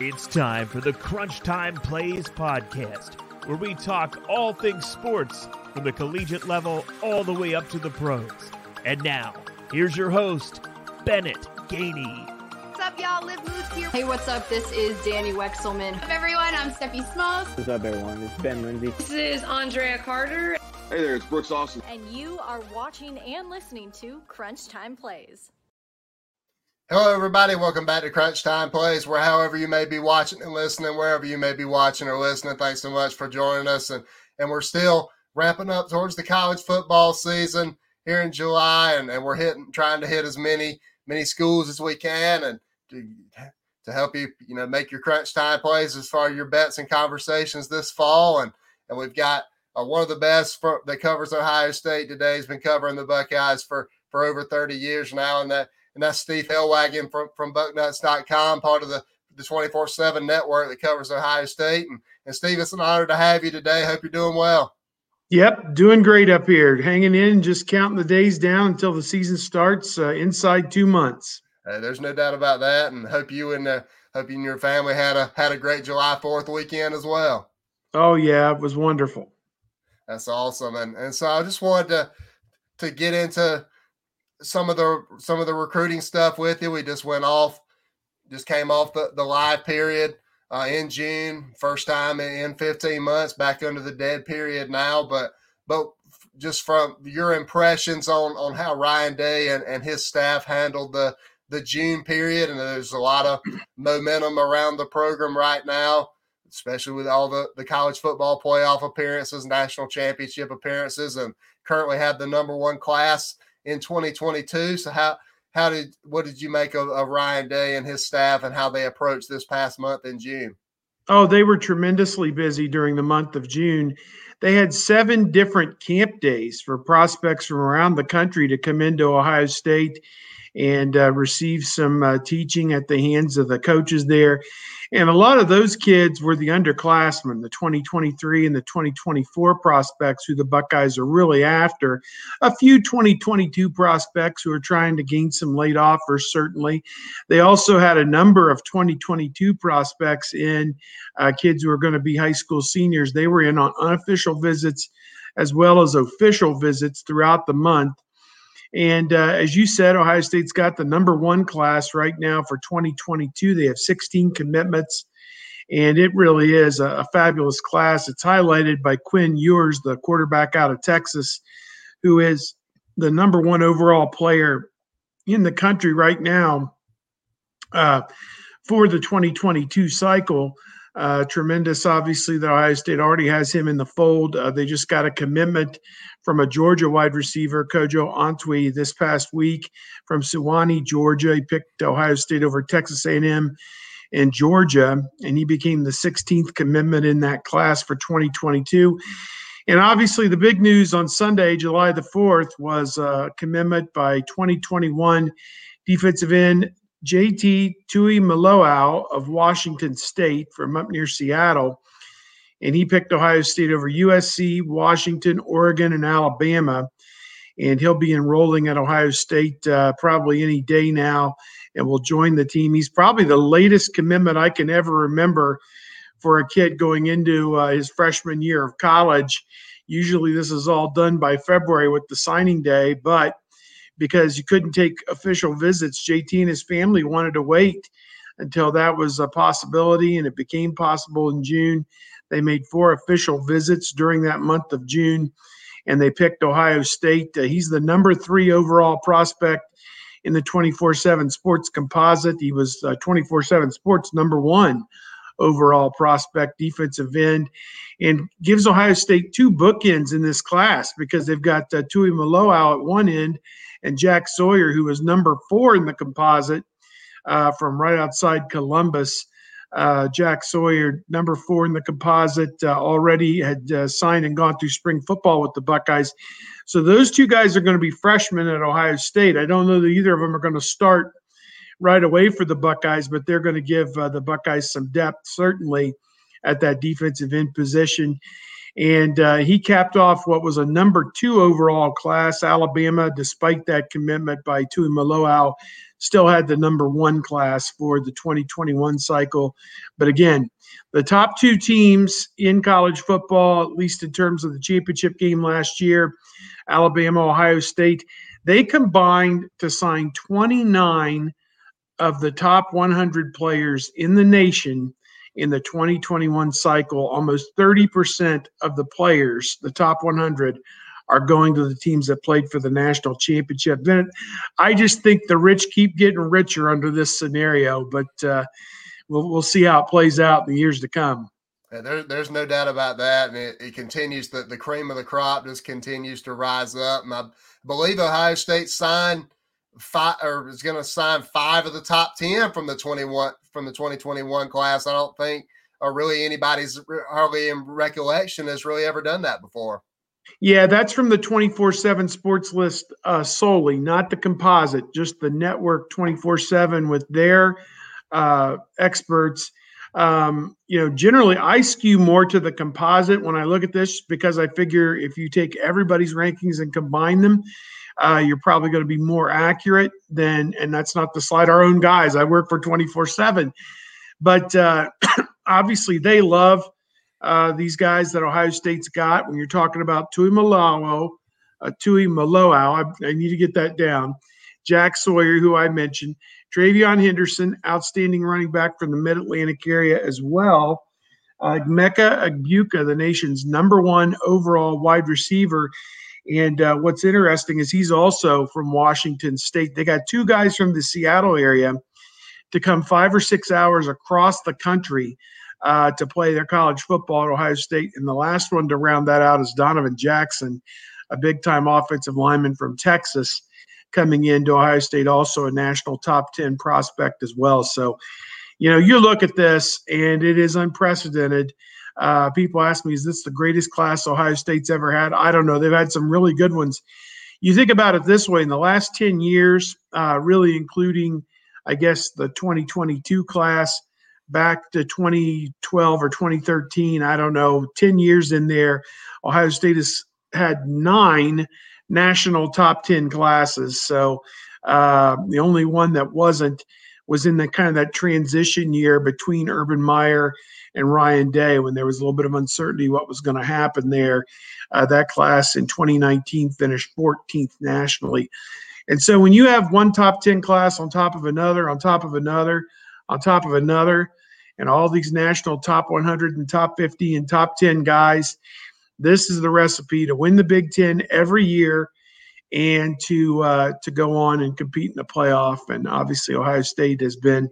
It's time for the Crunch Time Plays podcast, where we talk all things sports from the collegiate level all the way up to the pros. And now, here's your host, Bennett Gainey. What's up, y'all? Liv Moose here. Hey, what's up? This is Danny Wexelman. What's up, everyone? I'm Steffi Smalls. What's up, everyone? It's Ben Lindsay. This is Andrea Carter. Hey there, it's Brooks Austin. And you are watching and listening to Crunch Time Plays. Hello, everybody. Welcome back to Crunch Time Plays, where however you may be watching and listening, wherever you may be watching or listening, thanks so much for joining us. And, and we're still ramping up towards the college football season here in July, and, and we're hitting, trying to hit as many many schools as we can, and to, to help you, you know, make your Crunch Time Plays as far as your bets and conversations this fall. And and we've got uh, one of the best for, that covers Ohio State today. Has been covering the Buckeyes for for over 30 years now, and that and that's Steve Helwagen from, from Bucknuts.com, part of the, the 24 7 network that covers Ohio State. And, and Steve, it's an honor to have you today. Hope you're doing well. Yep, doing great up here, hanging in, just counting the days down until the season starts. Uh, inside two months. Uh, there's no doubt about that, and hope you and uh, hope you and your family had a had a great July Fourth weekend as well. Oh yeah, it was wonderful. That's awesome, and and so I just wanted to to get into some of the some of the recruiting stuff with you. We just went off, just came off the, the live period uh, in June, first time in 15 months, back under the dead period now. But but just from your impressions on on how Ryan Day and, and his staff handled the the June period, and there's a lot of momentum around the program right now, especially with all the, the college football playoff appearances, national championship appearances, and currently have the number one class in 2022. So how how did what did you make of, of Ryan Day and his staff and how they approached this past month in June? Oh, they were tremendously busy during the month of June. They had seven different camp days for prospects from around the country to come into Ohio State and uh, receive some uh, teaching at the hands of the coaches there. And a lot of those kids were the underclassmen, the 2023 and the 2024 prospects who the Buckeyes are really after. A few 2022 prospects who are trying to gain some late offers, certainly. They also had a number of 2022 prospects in uh, kids who are going to be high school seniors. They were in on unofficial visits as well as official visits throughout the month. And uh, as you said, Ohio State's got the number one class right now for 2022. They have 16 commitments, and it really is a, a fabulous class. It's highlighted by Quinn Ewers, the quarterback out of Texas, who is the number one overall player in the country right now uh, for the 2022 cycle. Uh, tremendous, obviously, that Ohio State already has him in the fold. Uh, they just got a commitment from a Georgia wide receiver, Kojo Antwi, this past week from Suwanee, Georgia. He picked Ohio State over Texas A&M and Georgia, and he became the 16th commitment in that class for 2022. And obviously, the big news on Sunday, July the 4th, was a commitment by 2021 defensive end JT Tuimoloau of Washington State from up near Seattle. And he picked Ohio State over USC, Washington, Oregon, and Alabama. And he'll be enrolling at Ohio State uh, probably any day now and will join the team. He's probably the latest commitment I can ever remember for a kid going into uh, his freshman year of college. Usually, this is all done by February with the signing day, but because you couldn't take official visits. JT and his family wanted to wait until that was a possibility, and it became possible in June. They made four official visits during that month of June, and they picked Ohio State. Uh, he's the number three overall prospect in the 24 7 sports composite. He was 24 uh, 7 sports number one overall prospect defensive end and gives Ohio State two bookends in this class because they've got uh, Tuimoloau at one end and Jack Sawyer, who was number four in the composite uh, from right outside Columbus. Uh, Jack Sawyer, number four in the composite, uh, already had uh, signed and gone through spring football with the Buckeyes. So those two guys are going to be freshmen at Ohio State. I don't know that either of them are going to start right away for the Buckeyes, but they're going to give uh, the Buckeyes some depth, certainly, at that defensive end position. And uh, he capped off what was a number two overall class. Alabama, despite that commitment by Tuimoloau, still had the number one class for the 2021 cycle. But again, the top two teams in college football, at least in terms of the championship game last year, Alabama, Ohio State, they combined to sign 29 of the top 100 players in the nation in the 2021 cycle. Almost 30% of the players, the top 100, are going to the teams that played for the national championship. Then I just think the rich keep getting richer under this scenario, but uh, we'll, we'll see how it plays out in the years to come. Yeah, there, there's no doubt about that. And it, it continues, the, the cream of the crop just continues to rise up. And I believe Ohio State signed five or is going to sign five of the top 10 from the 21 from the 2021 class. I don't think or really anybody's hardly in recollection has really ever done that before. Yeah, that's from the 24 7 sports list uh, solely, not the composite, just the network 24 7 with their uh, experts. Um, you know, generally I skew more to the composite when I look at this because I figure if you take everybody's rankings and combine them, uh, you're probably going to be more accurate than, and that's not to slide our own guys. I work for 24 7. But uh, obviously, they love uh, these guys that Ohio State's got. When you're talking about Tui Malao, uh, Tui Maloau, I, I need to get that down. Jack Sawyer, who I mentioned, TreVeyon Henderson, outstanding running back from the Mid Atlantic area as well. Uh, Emeka Egbuka, the nation's number one overall wide receiver. And uh, what's interesting is he's also from Washington State. They got two guys from the Seattle area to come five or six hours across the country uh, to play their college football at Ohio State. And the last one to round that out is Donovan Jackson, a big time offensive lineman from Texas coming into Ohio State, also a national top 10 prospect as well. So, you know, you look at this and it is unprecedented. Uh, people ask me, is this the greatest class Ohio State's ever had? I don't know. They've had some really good ones. You think about it this way in the last 10 years, uh, really including, I guess, the 2022 class back to 2012 or 2013, I don't know, 10 years in there, Ohio State has had nine national top 10 classes. So uh, the only one that wasn't was in the kind of that transition year between Urban Meyer and Ryan Day when there was a little bit of uncertainty what was going to happen there. Uh, that class in 2019 finished 14th nationally. And so when you have one top 10 class on top of another, on top of another, on top of another, and all these national top 100 and top 50 and top 10 guys, this is the recipe to win the Big Ten every year and to uh, to go on and compete in the playoff. And obviously, Ohio State has been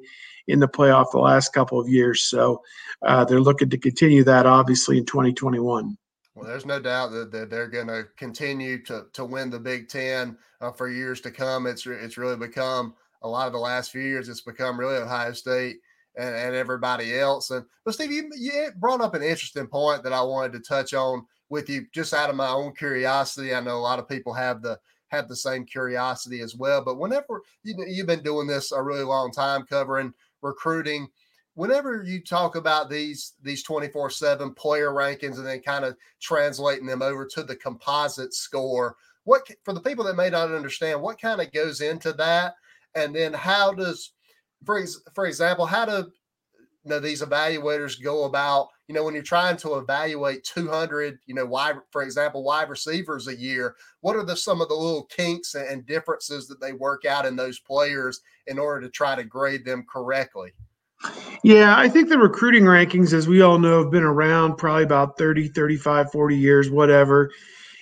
in the playoff the last couple of years, so uh, they're looking to continue that. Obviously, in 2021. Well, there's no doubt that, that they're going to continue to to win the Big Ten uh, for years to come. It's it's really become a lot of the last few years. It's become really Ohio State and, and everybody else. And but Steve, you, you brought up an interesting point that I wanted to touch on with you, just out of my own curiosity. I know a lot of people have the have the same curiosity as well. But whenever you, you've been doing this a really long time, covering recruiting, whenever you talk about these these 24/7 player rankings and then kind of translating them over to the composite score, what for the people that may not understand, what kind of goes into that, and then how does for for example, how do you know these evaluators go about you know when you're trying to evaluate 200 you know wide for example wide receivers a year what are the some of the little kinks and differences that they work out in those players in order to try to grade them correctly? Yeah i think the recruiting rankings as we all know have been around probably about 30 35 40 years whatever.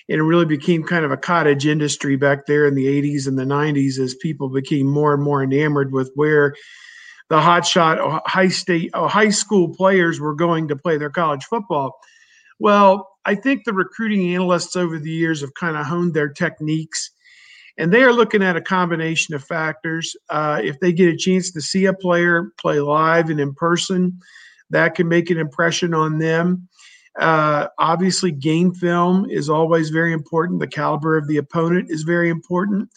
And it really became kind of a cottage industry back there in the 80s and the 90s as people became more and more enamored with where the hotshot high state high school players were going to play their college football. Well, I think the recruiting analysts over the years have kind of honed their techniques, and they are looking at a combination of factors. Uh, if they get a chance to see a player play live and in person, that can make an impression on them. Uh, obviously, game film is always very important. The caliber of the opponent is very important.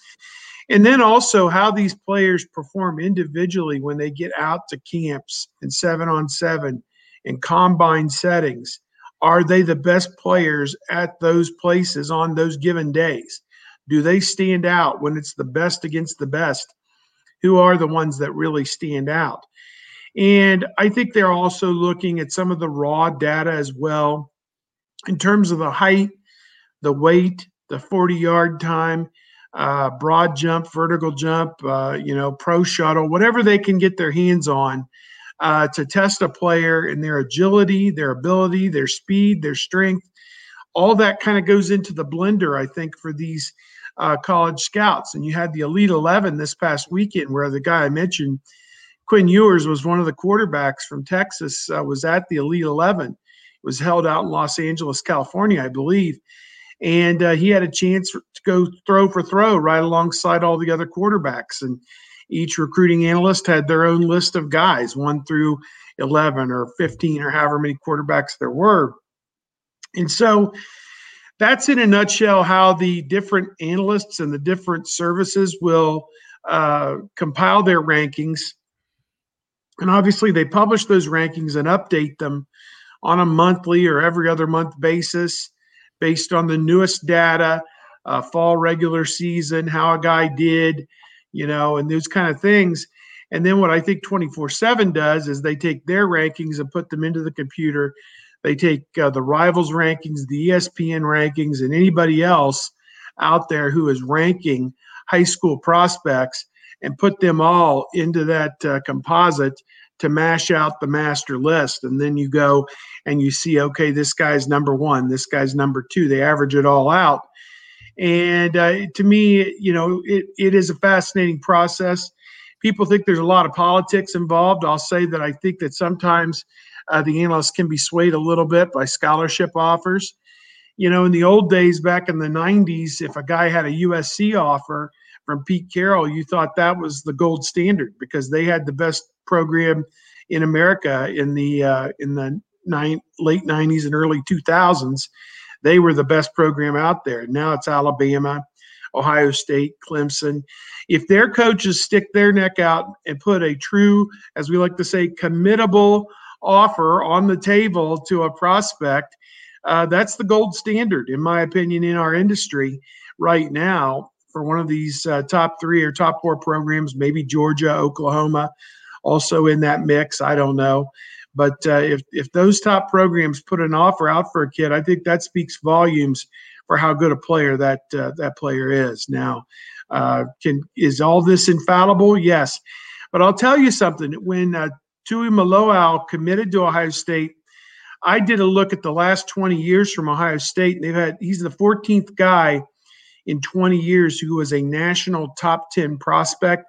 And then also how these players perform individually when they get out to camps and seven on seven and combine settings. are they the best players at those places on those given days? Do they stand out when it's the best against the best? Who are the ones that really stand out? And I think they're also looking at some of the raw data as well in terms of the height, the weight, the 40 yard time, uh, broad jump, vertical jump, uh, you know, pro shuttle, whatever they can get their hands on uh, to test a player and their agility, their ability, their speed, their strength. All that kind of goes into the blender, I think, for these uh, college scouts. And you had the Elite 11 this past weekend where the guy I mentioned, Quinn Ewers, was one of the quarterbacks from Texas, uh, was at the Elite 11. It was held out in Los Angeles, California, I believe. And uh, he had a chance to go throw for throw right alongside all the other quarterbacks. And each recruiting analyst had their own list of guys, one through 11 or 15 or however many quarterbacks there were. And so that's in a nutshell how the different analysts and the different services will uh, compile their rankings. And obviously, they publish those rankings and update them on a monthly or every other month basis based on the newest data, uh, fall regular season, how a guy did, you know, and those kind of things. And then what I think 24 7 does is they take their rankings and put them into the computer. They take uh, the rivals rankings, the ESPN rankings, and anybody else out there who is ranking high school prospects and put them all into that uh, composite to mash out the master list. And then you go and you see, okay, this guy's number one, this guy's number two. They average it all out. And uh, to me, you know, it, it is a fascinating process. People think there's a lot of politics involved. I'll say that I think that sometimes uh, the analysts can be swayed a little bit by scholarship offers. You know, in the old days, back in the 90s, if a guy had a USC offer from Pete Carroll, you thought that was the gold standard because they had the best program in America in the uh, in the nine, late 90s and early 2000s they were the best program out there. Now it's Alabama, Ohio State, Clemson. If their coaches stick their neck out and put a true, as we like to say, committable offer on the table to a prospect, uh, that's the gold standard, in my opinion, in our industry right now for one of these uh, top three or top four programs, maybe Georgia, Oklahoma, also in that mix. I don't know. But uh, if if those top programs put an offer out for a kid, I think that speaks volumes for how good a player that uh, that player is. Now, uh, can is all this infallible? Yes, but I'll tell you something. When uh, Tuimoloau committed to Ohio State, I did a look at the last 20 years from Ohio State, and they've had he's the 14th guy in 20 years who was a national top 10 prospect.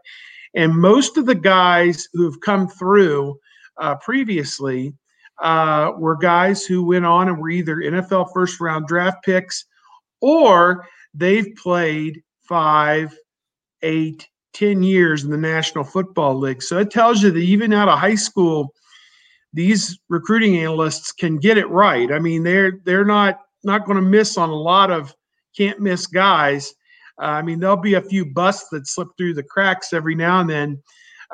And most of the guys who have come through uh, previously uh, were guys who went on and were either NFL first round draft picks or they've played five, eight, ten years in the National Football League. So it tells you that even out of high school, these recruiting analysts can get it right. I mean, they're they're not not going to miss on a lot of can't miss guys. Uh, I mean, there'll be a few busts that slip through the cracks every now and then.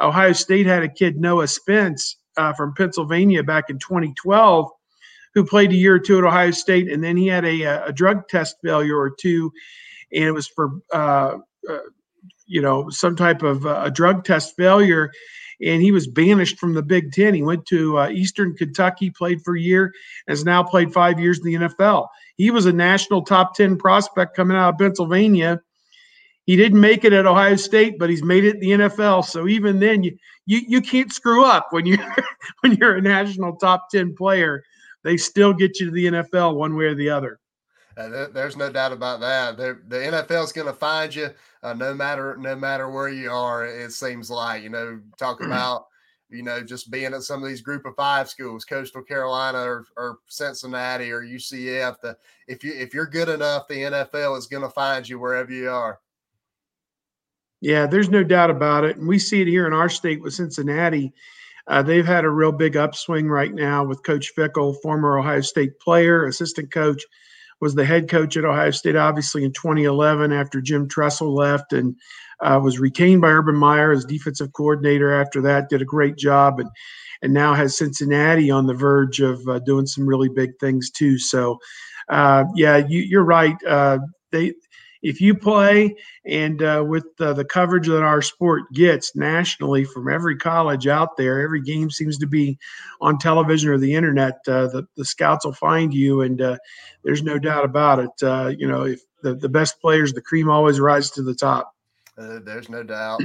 Ohio State had a kid, Noah Spence, uh, from Pennsylvania back in 2012 who played a year or two at Ohio State, and then he had a, a drug test failure or two, and it was for uh, uh, you know some type of uh, a drug test failure, and he was banished from the Big Ten. He went to uh, Eastern Kentucky, played for a year, has now played five years in the NFL. He was a national top ten prospect coming out of Pennsylvania he didn't make it at Ohio State, but he's made it in the NFL. So even then, you you, you can't screw up when you when you're a national top ten player. They still get you to the NFL one way or the other. Uh, there's no doubt about that. They're, the NFL is going to find you uh, no matter no matter where you are. It seems like you know talk about you know just being at some of these Group of Five schools, Coastal Carolina or, or Cincinnati or UCF. The if you if you're good enough, the NFL is going to find you wherever you are. Yeah, there's no doubt about it. And we see it here in our state with Cincinnati. Uh, they've had a real big upswing right now with Coach Fickell, former Ohio State player, assistant coach, was the head coach at Ohio State, obviously in 2011 after Jim Tressel left, and uh, was retained by Urban Meyer as defensive coordinator after that, did a great job, and and now has Cincinnati on the verge of uh, doing some really big things too. So, uh, yeah, you, are right. Uh, they, if you play and uh, with the coverage that our sport gets nationally from every college out there, every game seems to be on television or the internet. Uh, the, the scouts will find you, and uh, there's no doubt about it. you know, if the, the best players, the cream always rises to the top. there's no doubt.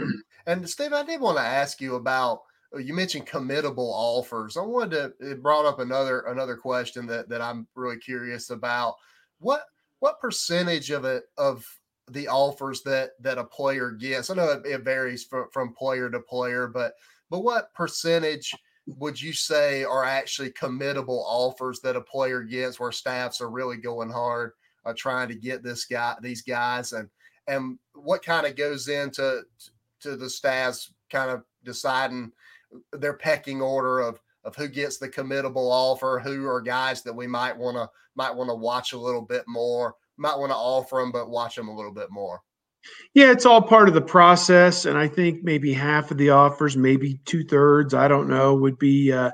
and Steve, I did want to ask you about you mentioned committable offers. I wanted to it brought up another another question that that I'm really curious about. What what percentage of it of the offers that that a player gets? I know it, it varies from, from player to player, but but what percentage would you say are actually committable offers that a player gets where staffs are really going hard uh, trying to get this guy these guys and and what kind of goes into to the staffs kind of deciding their pecking order of of who gets the committable offer, who are guys that we might want to might want to watch a little bit more, might want to offer them, but watch them a little bit more. Yeah, it's all part of the process, and I think maybe half of the offers, maybe two thirds, I don't know, would be uh,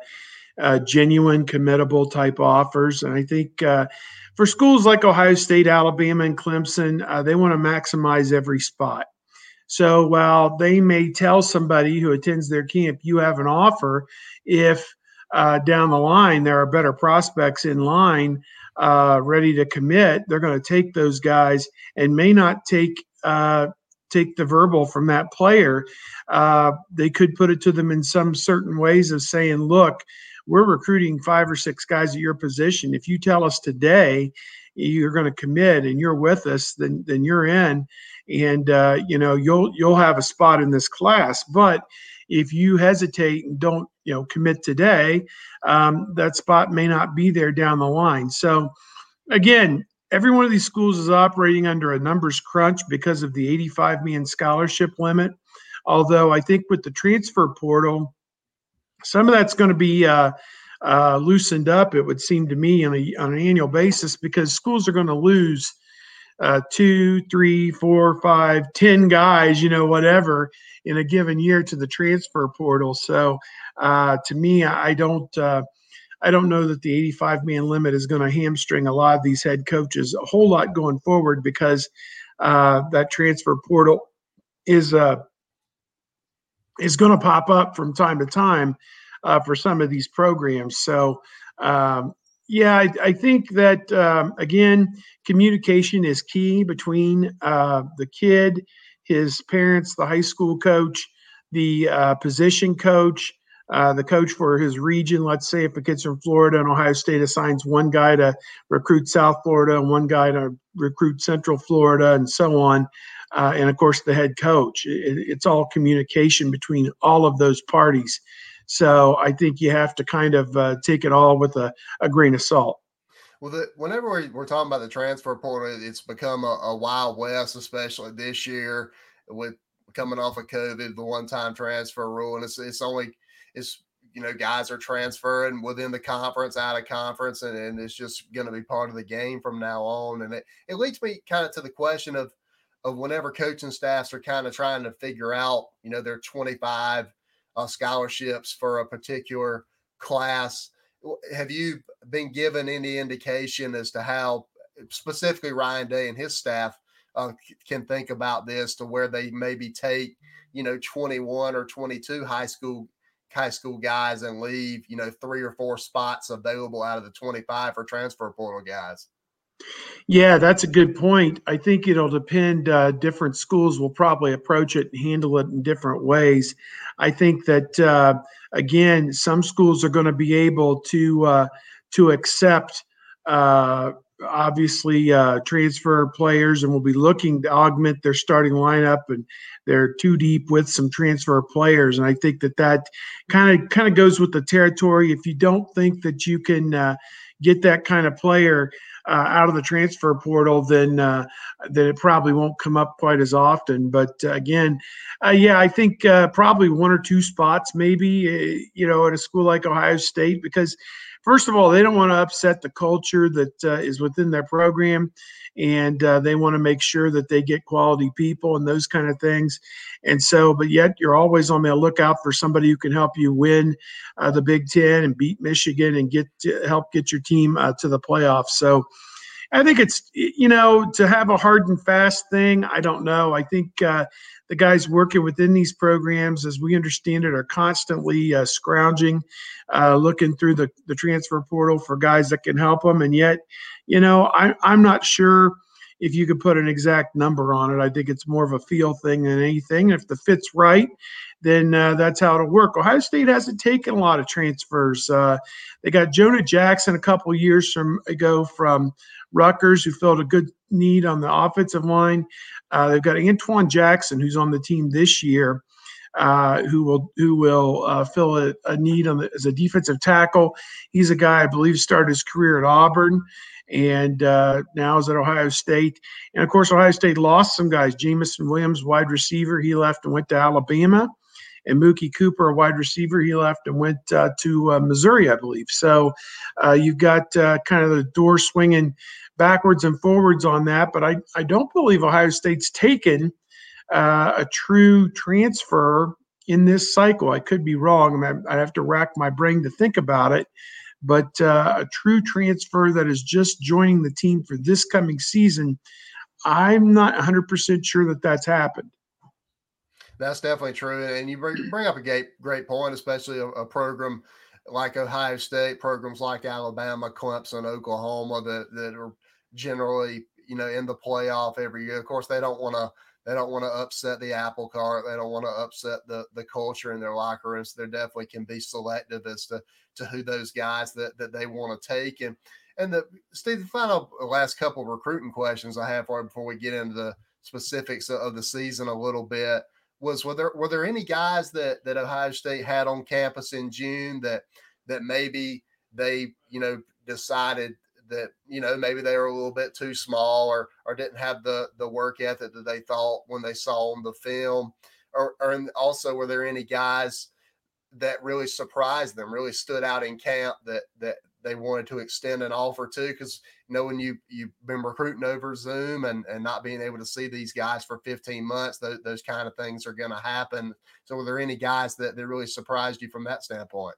uh, genuine committable type offers, and I think. Uh, for schools like Ohio State, Alabama, and Clemson, uh, they want to maximize every spot. So while they may tell somebody who attends their camp, you have an offer, if uh, down the line there are better prospects in line uh, ready to commit, they're going to take those guys and may not take uh, take the verbal from that player. Uh, they could put it to them in some certain ways of saying, "Look, we're recruiting five or six guys at your position. If you tell us today you're going to commit and you're with us, then then you're in." and uh, you know you'll you'll have a spot in this class. But if you hesitate and don't you know commit today, um, that spot may not be there down the line. So again, every one of these schools is operating under a numbers crunch because of the 85 man scholarship limit. Although I think with the transfer portal, some of that's going to be uh, uh, loosened up. It would seem to me on, a, on an annual basis because schools are going to lose uh, two, three, four, five, ten guys, you know, whatever, in a given year to the transfer portal. So, uh, to me, I don't, uh, I don't know that the 85 man limit is going to hamstring a lot of these head coaches a whole lot going forward because uh, that transfer portal is uh, is going to pop up from time to time uh, for some of these programs. So. Um, yeah, I, I think that um, again, communication is key between uh, the kid, his parents, the high school coach, the uh, position coach, uh, the coach for his region. Let's say if a kid's from Florida and Ohio State assigns one guy to recruit South Florida and one guy to recruit Central Florida and so on. Uh, and of course, the head coach. It, it's all communication between all of those parties. So I think you have to kind of uh, take it all with a, a grain of salt. Well, the, whenever we're talking about the transfer portal, it's become a, a wild west, especially this year with coming off of COVID, the one-time transfer rule, and it's it's only it's you know guys are transferring within the conference, out of conference, and, and it's just going to be part of the game from now on. And it, it leads me kind of to the question of of whenever coaching staffs are kind of trying to figure out, you know, their 25 uh, scholarships for a particular class. Have you been given any indication as to how specifically Ryan Day and his staff uh, can think about this to where they maybe take, you know, 21 or 22 high school high school guys and leave, you know, three or four spots available out of the 25 for transfer portal guys? Yeah, that's a good point. I think it'll depend. Uh, different schools will probably approach it and handle it in different ways. I think that uh, again, some schools are going to be able to uh, to accept uh, obviously uh, transfer players and we will be looking to augment their starting lineup and they're too deep with some transfer players and i think that that kind of kind of goes with the territory if you don't think that you can uh, get that kind of player uh, out of the transfer portal, then uh, then it probably won't come up quite as often. But uh, again, uh, yeah, I think probably one or two spots, maybe you know, at a school like Ohio State, because first of all, they don't want to upset the culture that uh, is within their program, and uh, they want to make sure that they get quality people and those kind of things. And so, but yet you're always on the lookout for somebody who can help you win uh, the Big Ten and beat Michigan and get help get your team uh, to the playoffs. So. I think it's you know to have a hard and fast thing. I don't know. I think uh, the guys working within these programs, as we understand it, are constantly uh, scrounging, uh, looking through the, the transfer portal for guys that can help them. And yet, you know, I, I'm not sure if you could put an exact number on it. I think it's more of a feel thing than anything. If the fit's right, then uh, that's how it'll work. Ohio State hasn't taken a lot of transfers. Uh, they got Jonah Jackson a couple years from ago from Rutgers, who filled a good need on the offensive line. Uh, they've got Antwuan Jackson, who's on the team this year, uh, who will who will uh, fill a, a need on the, as a defensive tackle. He's a guy I believe started his career at Auburn and uh, now is at Ohio State. And of course, Ohio State lost some guys. Jameson Williams, wide receiver, he left and went to Alabama. And Mookie Cooper, a wide receiver, he left and went uh, to uh, Missouri, I believe. So uh, you've got uh, kind of the door swinging backwards and forwards on that. But I, I don't believe Ohio State's taken uh, a true transfer in this cycle. I could be wrong. I, have to rack my brain to think about it. But uh, a true transfer that is just joining the team for this coming season, I'm not 100% sure that that's happened. That's definitely true. And you bring, bring up a great, great point, especially a, a program like Ohio State, programs like Alabama, Clemson, Oklahoma that, that are generally, you know, in the playoff every year. Of course, they don't want to they don't want to upset the apple cart. They don't want to upset the the culture in their locker rooms. So they definitely can be selective as to to who those guys that that they want to take. And and the Steve, the final uh, last couple of recruiting questions I have for you before we get into the specifics of the season a little bit was were there were there any guys that that Ohio State had on campus in June that that maybe they you know decided that you know maybe they were a little bit too small or or didn't have the the work ethic that they thought when they saw on the film or, or also were there any guys that really surprised them really stood out in camp that that they wanted to extend an offer to? Because you know when you you've been recruiting over zoom and and not being able to see these guys for 15 months those, those kind of things are going to happen. So were there any guys that, that really surprised you from that standpoint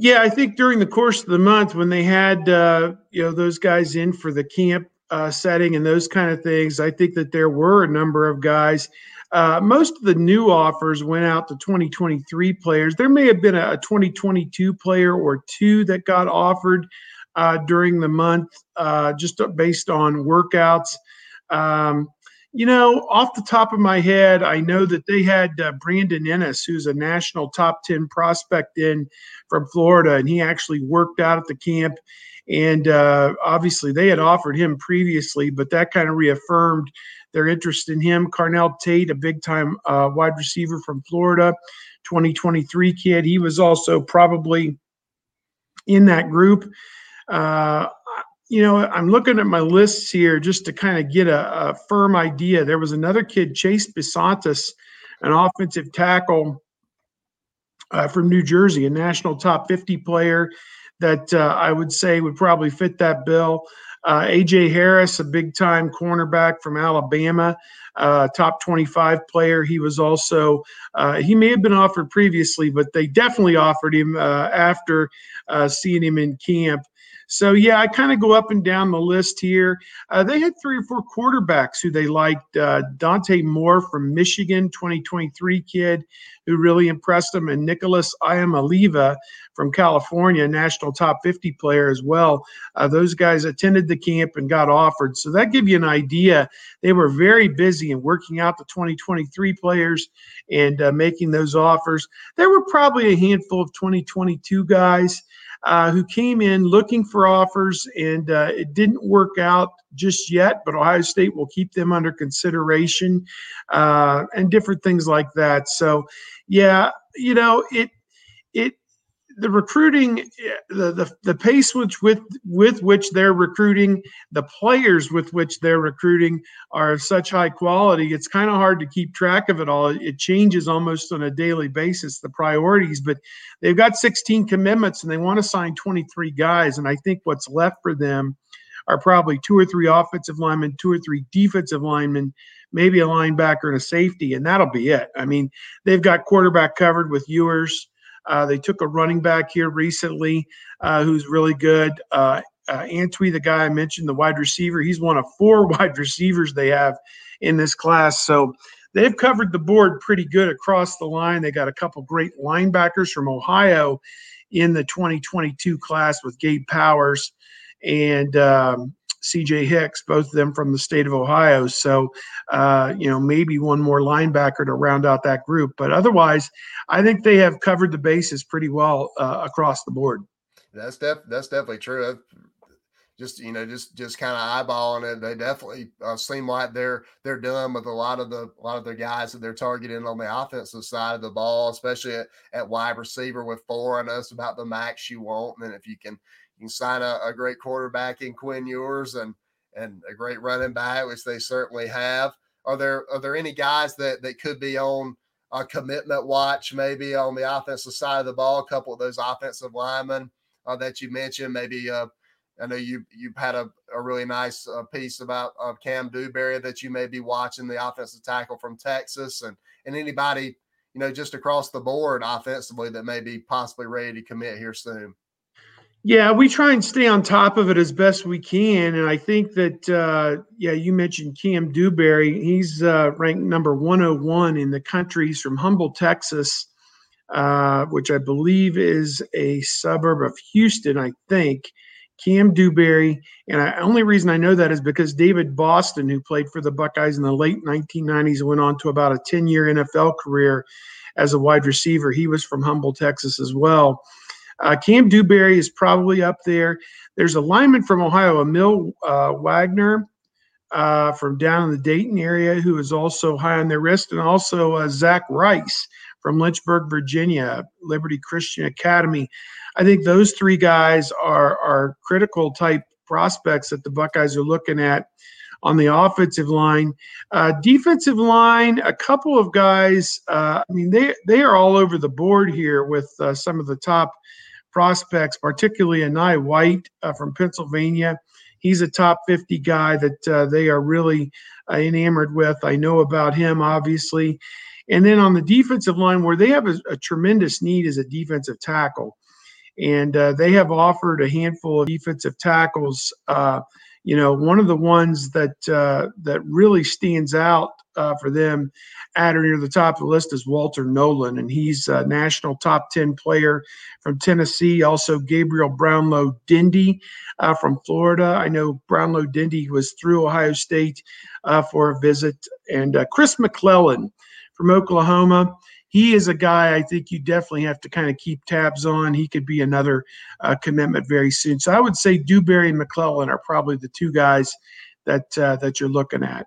yeah, I think during the course of the month when they had uh, you know those guys in for the camp uh, setting and those kind of things, I think that there were a number of guys. Uh, most of the new offers went out to 2023 players. There may have been a, a 2022 player or two that got offered uh, during the month, uh, just based on workouts. Um, you know, off the top of my head, I know that they had uh, Brandon Inniss, who's a national top 10 prospect in from Florida, and he actually worked out at the camp. And uh, obviously, they had offered him previously, but that kind of reaffirmed their interest in him. Carnell Tate, a big time uh, wide receiver from Florida, 2023 kid, he was also probably in that group. Uh, you know, I'm looking at my lists here just to kind of get a, a firm idea. There was another kid, Chase Bisontis, an offensive tackle uh, from New Jersey, a national top 50 player that uh, I would say would probably fit that bill. Uh, AJ Harris, a big time cornerback from Alabama, uh, top 25 player. He was also, uh, he may have been offered previously, but they definitely offered him uh, after uh, seeing him in camp. So yeah, I kind of go up and down the list here. Uh, they had three or four quarterbacks who they liked. Uh, Dante Moore from Michigan, 2023 kid, who really impressed them, and Nicholas Iamaleava from California, national top 50 player as well. Uh, those guys attended the camp and got offered. So that give you an idea. They were very busy in working out the 2023 players and uh, making those offers. There were probably a handful of 2022 guys uh, who came in looking for offers, and uh, it didn't work out just yet. But Ohio State will keep them under consideration, uh, and different things like that. So, yeah, you know, it it the recruiting, the, the the pace which with with which they're recruiting, the players with which they're recruiting are of such high quality. It's kind of hard to keep track of it all. It changes almost on a daily basis the priorities, but they've got 16 commitments and they want to sign 23 guys. And I think what's left for them are probably two or three offensive linemen, two or three defensive linemen, maybe a linebacker and a safety, and that'll be it. I mean, they've got quarterback covered with Ewers. Uh, they took a running back here recently uh, who's really good. Uh, uh, Antwi, the guy I mentioned, the wide receiver, he's one of four wide receivers they have in this class. So they've covered the board pretty good across the line. They got a couple great linebackers from Ohio in the 2022 class with Gabe Powers and um, CJ Hicks, both of them from the state of Ohio. So, uh, you know, maybe one more linebacker to round out that group. But otherwise, I think they have covered the bases pretty well uh, across the board. That's def- that's definitely true. Just you know, just just kind of eyeballing it, they definitely uh, seem like they're they're done with a lot of the a lot of the guys that they're targeting on the offensive side of the ball, especially at, at wide receiver with four. I know it's about the max you want, and if you can you can sign a, a great quarterback in Quinn Ewers and and a great running back, which they certainly have. Are there are there any guys that that could be on a commitment watch, maybe on the offensive side of the ball? A couple of those offensive linemen uh, that you mentioned, maybe. Uh, I know you you've had a, a really nice uh, piece about uh, Kam Dewberry that you may be watching the offensive tackle from Texas, and and anybody you know just across the board offensively that may be possibly ready to commit here soon. Yeah, we try and stay on top of it as best we can, and I think that uh, yeah, you mentioned Kam Dewberry. He's uh, ranked number 101 in the country. He's from Humble, Texas, uh, which I believe is a suburb of Houston. I think Kam Dewberry, and the only reason I know that is because David Boston, who played for the Buckeyes in the late 1990s, went on to about a 10-year NFL career as a wide receiver. He was from Humble, Texas, as well. Uh, Kam Dewberry is probably up there. There's a lineman from Ohio, Aamil uh, Wagner, uh, from down in the Dayton area, who is also high on their list, and also uh, Zach Rice from Lynchburg, Virginia, Liberty Christian Academy. I think those three guys are are critical type prospects that the Buckeyes are looking at on the offensive line. Uh, defensive line, a couple of guys. Uh, I mean, they they are all over the board here with uh, some of the top prospects, particularly Enai White uh, from Pennsylvania. He's a top 50 guy that uh, they are really uh, enamored with. I know about him, obviously. And then on the defensive line, where they have a, a tremendous need is a defensive tackle. And uh, they have offered a handful of defensive tackles. Uh, you know, one of the ones that uh, that really stands out uh, for them at or near the top of the list is Walter Nolan, and he's a national top 10 player from Tennessee. Also, Gabriel Brownlow Dindy uh, from Florida. I know Brownlow Dindy was through Ohio State uh, for a visit. And uh, Chris McClellan from Oklahoma. He is a guy I think you definitely have to kind of keep tabs on. He could be another uh, commitment very soon. So I would say Dewberry and McClellan are probably the two guys that uh, that you're looking at.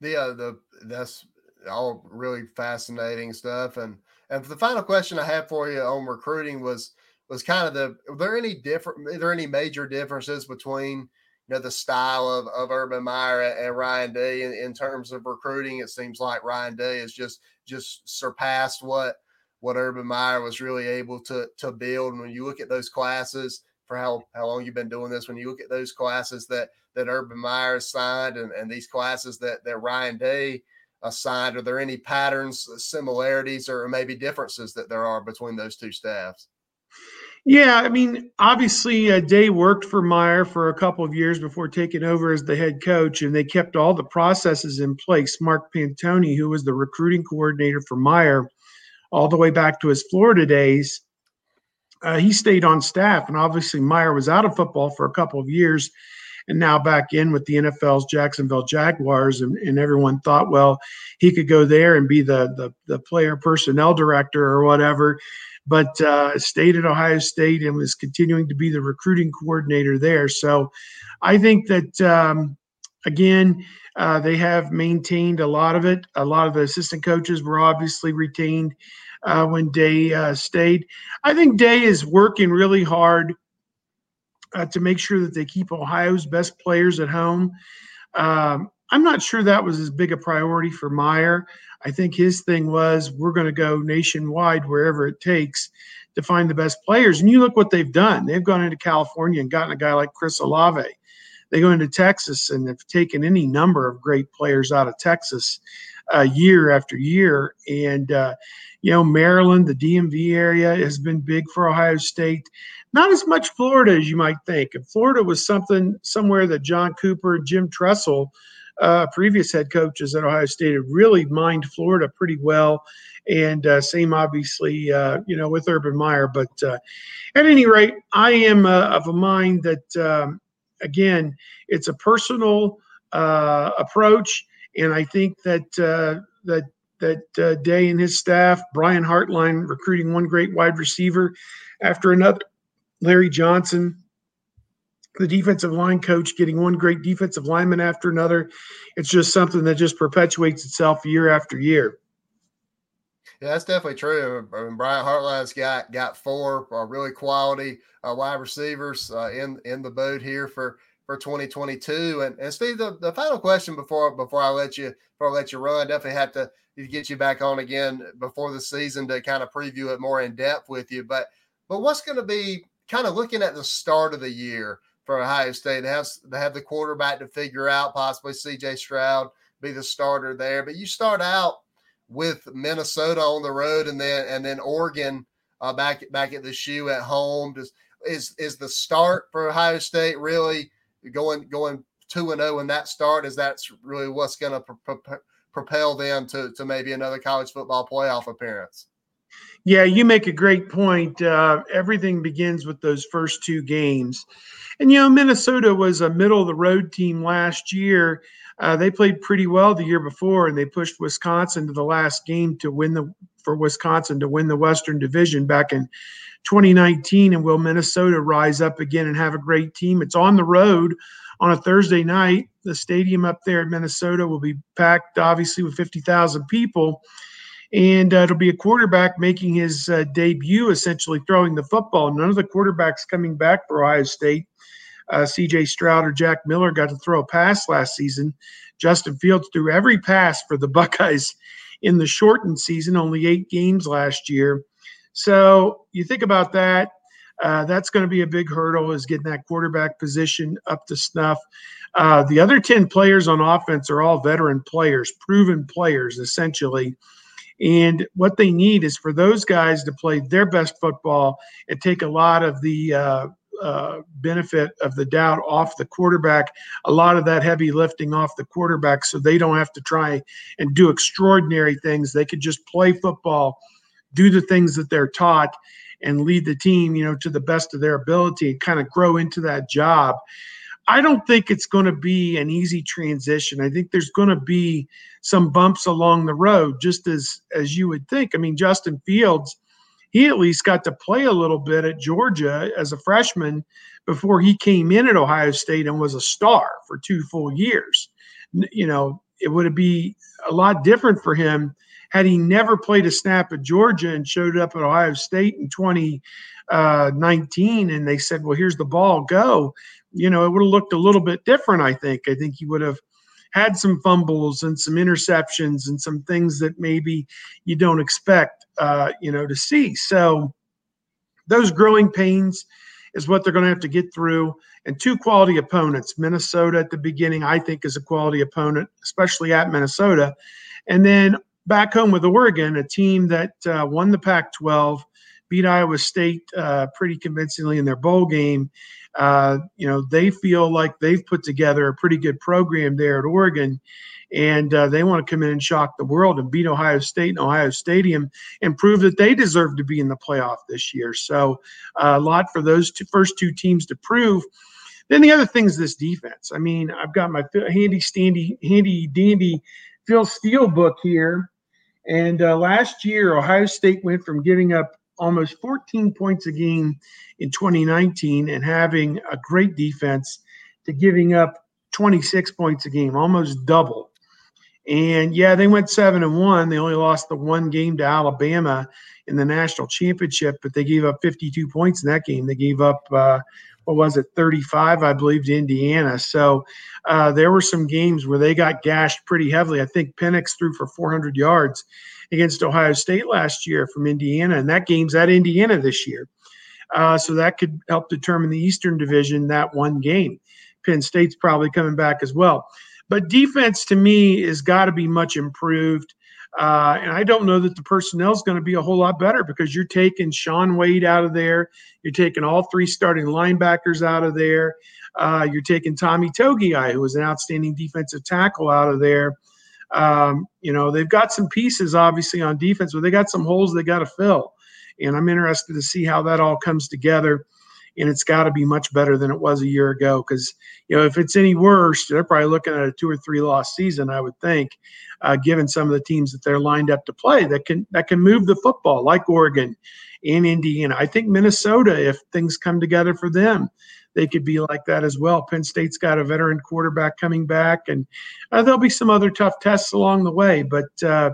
The uh, the that's all really fascinating stuff. And and the final question I had for you on recruiting was was kind of the are there any different are there any major differences between you know the style of, of Urban Meyer and Ryan Day in, in terms of recruiting? It seems like Ryan Day has just just surpassed what what Urban Meyer was really able to to build. And when you look at those classes for how, how long you've been doing this, when you look at those classes that that Urban Meyer signed and, and these classes that that Ryan Day assigned? Are there any patterns, uh, similarities, or maybe differences that there are between those two staffs? Yeah, I mean, obviously, uh, Day worked for Meyer for a couple of years before taking over as the head coach, and they kept all the processes in place. Mark Pantoni, who was the recruiting coordinator for Meyer, all the way back to his Florida days, uh, he stayed on staff. And obviously, Meyer was out of football for a couple of years and now back in with the NFL's Jacksonville Jaguars. And, and everyone thought, well, he could go there and be the, the, the player personnel director or whatever. But uh, stayed at Ohio State and was continuing to be the recruiting coordinator there. So I think that, um, again, Uh, they have maintained a lot of it. A lot of the assistant coaches were obviously retained uh, when Day uh, stayed. I think Day is working really hard uh, to make sure that they keep Ohio's best players at home. Um, I'm not sure that was as big a priority for Meyer. I think his thing was we're going to go nationwide wherever it takes to find the best players. And you look what they've done. They've gone into California and gotten a guy like Chris Olave. They go into Texas and have taken any number of great players out of Texas uh, year after year. And, uh, you know, Maryland, the DMV area has been big for Ohio State. Not as much Florida as you might think. And Florida was something somewhere that John Cooper, and Jim Tressel, uh, previous head coaches at Ohio State had really mined Florida pretty well. And uh, same, obviously, uh, you know, with Urban Meyer. But uh, at any rate, I am uh, of a mind that, um, again, it's a personal uh, approach. And I think that that that Day and his staff, Brian Hartline recruiting one great wide receiver after another, Larry Johnson, the defensive line coach getting one great defensive lineman after another. It's just something that just perpetuates itself year after year. Yeah, that's definitely true. I mean, Brian Hartline's got got four uh, really quality uh, wide receivers uh, in in the boat here for for 2022. And, and Steve, the, the final question before before I let you before I let you run, definitely have to get you back on again before the season to kind of preview it more in depth with you. But but what's going to be kind of looking at the start of the year for Ohio State? They have they have the quarterback to figure out, possibly C.J. Stroud be the starter there. But you start out with Minnesota on the road, and then and then Oregon uh, back back at the shoe at home. Does is is the start for Ohio State really going going two and zero oh in that start? Is that's really what's going to pro- pro- propel them to to maybe another college football playoff appearance? Yeah, you make a great point. Uh, everything begins with those first two games. And, you know, Minnesota was a middle of the road team last year. Uh, they played pretty well the year before, and they pushed Wisconsin to the last game to win the for Wisconsin to win the Western Division back in 2019. And will Minnesota rise up again and have a great team? It's on the road on a Thursday night. The stadium up there in Minnesota will be packed, obviously, with 50,000 people and uh, it'll be a quarterback making his uh, debut, essentially throwing the football. None of the quarterbacks coming back for Ohio State, uh, C.J. Stroud or Jack Miller, got to throw a pass last season. Justin Fields threw every pass for the Buckeyes in the shortened season, only eight games last year. So you think about that. Uh, that's going to be a big hurdle is getting that quarterback position up to snuff. Uh, the other 10 players on offense are all veteran players, proven players, essentially. And what they need is for those guys to play their best football and take a lot of the uh, uh, benefit of the doubt off the quarterback, a lot of that heavy lifting off the quarterback, so they don't have to try and do extraordinary things. They could just play football, do the things that they're taught, and lead the team, you know, to the best of their ability kind of grow into that job. I don't think it's going to be an easy transition. I think there's going to be some bumps along the road, just as as you would think. I mean, Justin Fields, he at least got to play a little bit at Georgia as a freshman before he came in at Ohio State and was a star for two full years. You know, it would be a lot different for him had he never played a snap at Georgia and showed up at Ohio State in 2019 uh, and they said, well, here's the ball, go you know, it would have looked a little bit different, I think. I think he would have had some fumbles and some interceptions and some things that maybe you don't expect, uh, you know, to see. So those growing pains is what they're going to have to get through. And two quality opponents. Minnesota at the beginning, I think, is a quality opponent, especially at Minnesota. And then back home with Oregon, a team that uh, won the Pac 12, beat Iowa State uh, pretty convincingly in their bowl game, uh, you know, they feel like they've put together a pretty good program there at Oregon, and uh, they want to come in and shock the world and beat Ohio State in Ohio Stadium and prove that they deserve to be in the playoff this year. So, uh, a lot for those two, first two teams to prove. Then the other thing is this defense. I mean, I've got my handy, standy, handy, dandy Phil Steele book here. And uh, last year, Ohio State went from giving up almost 14 points a game in 2019 and having a great defense to giving up 26 points a game, almost double. And yeah, they went seven and one. They only lost the one game to Alabama in the national championship, but they gave up 52 points in that game. They gave up, uh, what was it, 35, I believe, to Indiana. So uh, there were some games where they got gashed pretty heavily. I think Penix threw for 400 yards against Ohio State last year from Indiana, and that game's at Indiana this year. Uh, so that could help determine the Eastern Division that one game. Penn State's probably coming back as well. But defense to me has got to be much improved. Uh, and I don't know that the personnel is going to be a whole lot better because you're taking Shaun Wade out of there. You're taking all three starting linebackers out of there. Uh, you're taking Tommy Togiai, who was an outstanding defensive tackle, out of there. Um, you know, they've got some pieces, obviously, on defense, but they got some holes they got to fill. And I'm interested to see how that all comes together. And it's got to be much better than it was a year ago. Because, you know, if it's any worse, they're probably looking at a two or three loss season, I would think, uh, given some of the teams that they're lined up to play that can that can move the football, like Oregon and Indiana. I think Minnesota, if things come together for them, they could be like that as well. Penn State's got a veteran quarterback coming back, and uh, there'll be some other tough tests along the way. But uh,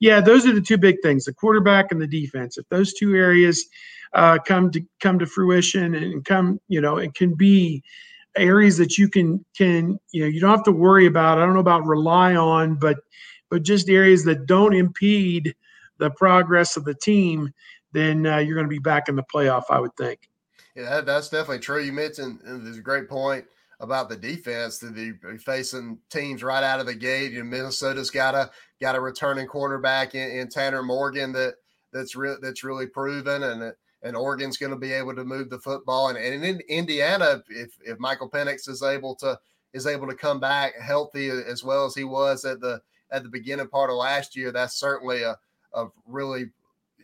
yeah, those are the two big things: the quarterback and the defense. If those two areas uh, come to come to fruition and come, you know, it can be areas that you can can you know you don't have to worry about. I don't know about rely on, but but just areas that don't impede the progress of the team. Then uh, you're going to be back in the playoff, I would think. Yeah, that's definitely true. You mentioned uh, there's a great point about the defense that they're facing teams right out of the gate. You know, Minnesota's got a got a returning quarterback in, in Tanner Morgan that that's real that's really proven, and and Oregon's going to be able to move the football. And, and in Indiana, if if Michael Penix is able to is able to come back healthy as well as he was at the at the beginning part of last year, that's certainly a a really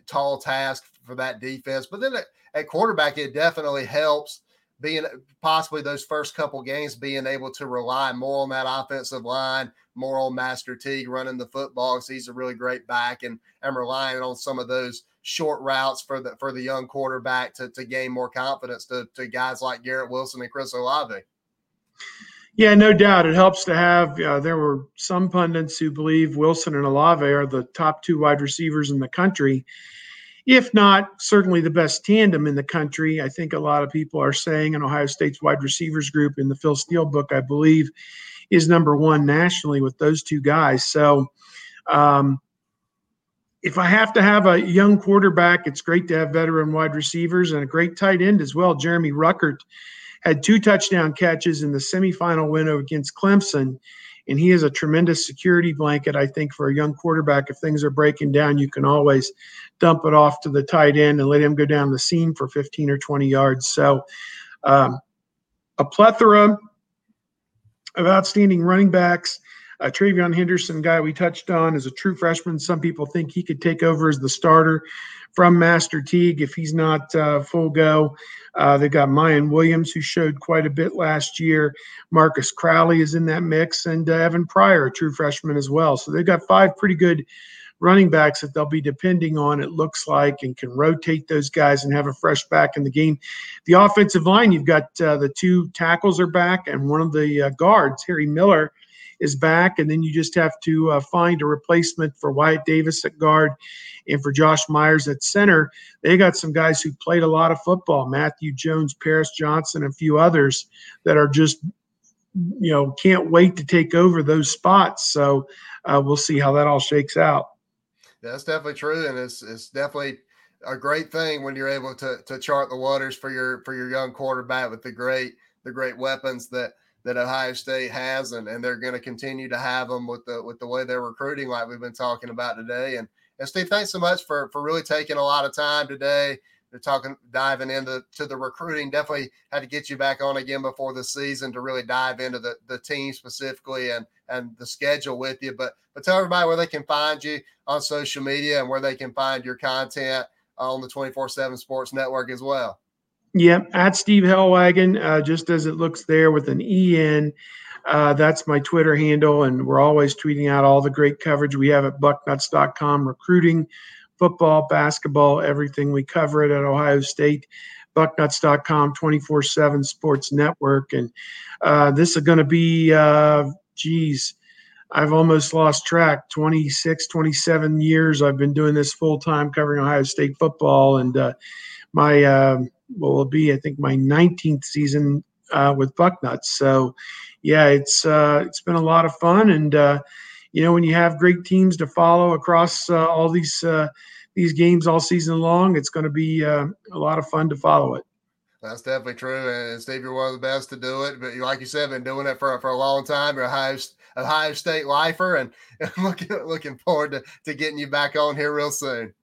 tall task for that defense. But then at, quarterback, it definitely helps being possibly those first couple games being able to rely more on that offensive line, more on Master Teague running the football because he's a really great back and and relying on some of those short routes for the for the young quarterback to, to gain more confidence to, to guys like Garrett Wilson and Chris Olave. Yeah, no doubt. It helps to have. Uh, there were some pundits who believe Wilson and Olave are the top two wide receivers in the country if not certainly the best tandem in the country. I think a lot of people are saying, and Ohio State's wide receivers group in the Phil Steele book, I believe, is number one nationally with those two guys. So, um, if I have to have a young quarterback, it's great to have veteran wide receivers and a great tight end as well. Jeremy Ruckert had two touchdown catches in the semifinal win against Clemson and he is a tremendous security blanket. I think for a young quarterback, if things are breaking down, you can always dump it off to the tight end and let him go down the seam for 15 or 20 yards. So, um, a plethora of outstanding running backs. Uh, TreVeyon Henderson, guy we touched on, is a true freshman. Some people think he could take over as the starter from Master Teague if he's not uh, full go. Uh, they've got Miyan Williams, who showed quite a bit last year. Marcus Crowley is in that mix, and uh, Evan Pryor, a true freshman as well. So they've got five pretty good running backs that they'll be depending on, it looks like, and can rotate those guys and have a fresh back in the game. The offensive line, you've got uh, the two tackles are back, and one of the uh, guards, Harry Miller, is back. And then you just have to uh, find a replacement for Wyatt Davis at guard and for Josh Myers at center. They got some guys who played a lot of football Matthew Jones, Paris Johnson, a few others that are just you know can't wait to take over those spots so uh, we'll see how that all shakes out that's definitely true, and it's it's definitely a great thing when you're able to to chart the waters for your for your young quarterback with the great the great weapons that that Ohio State has, and, and they're going to continue to have them with the with the way they're recruiting, like we've been talking about today. And and Steve, thanks so much for for really taking a lot of time today they're talking diving into to the recruiting. Definitely had to get you back on again before the season to really dive into the, the team specifically and and the schedule with you. But but tell everybody where they can find you on social media and where they can find your content on the 24-7 sports network as well. Yep, at Steve Helwagen, uh, just as it looks there with an E in. Uh, that's my Twitter handle, and we're always tweeting out all the great coverage we have at bucknuts.com recruiting football, basketball, everything. We cover it at Ohio State. bucknuts.com 24 7 sports network. And uh, this is going to be, uh, geez, I've almost lost track 26, 27 years. I've been doing this full time covering Ohio State football. And uh, my, uh, will be, I think, my 19th season uh, with Bucknuts. So, yeah, it's uh, it's been a lot of fun. And, uh, you know, when you have great teams to follow across uh, all these uh, these games all season long, it's going to be uh, a lot of fun to follow it. That's definitely true. And Steve, you're one of the best to do it. But like you said, been doing it for, for a long time. You're a Ohio, Ohio State lifer, and, looking looking forward to, to getting you back on here real soon.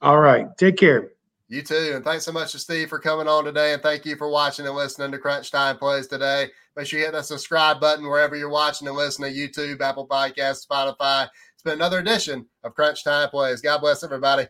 All right. Take care. You too. And thanks so much to Steve for coming on today. And thank you for watching and listening to Crunch Time Plays today. Make sure you hit that subscribe button wherever you're watching and listening to YouTube, Apple Podcasts, Spotify. It's been another edition of Crunch Time Plays. God bless everybody.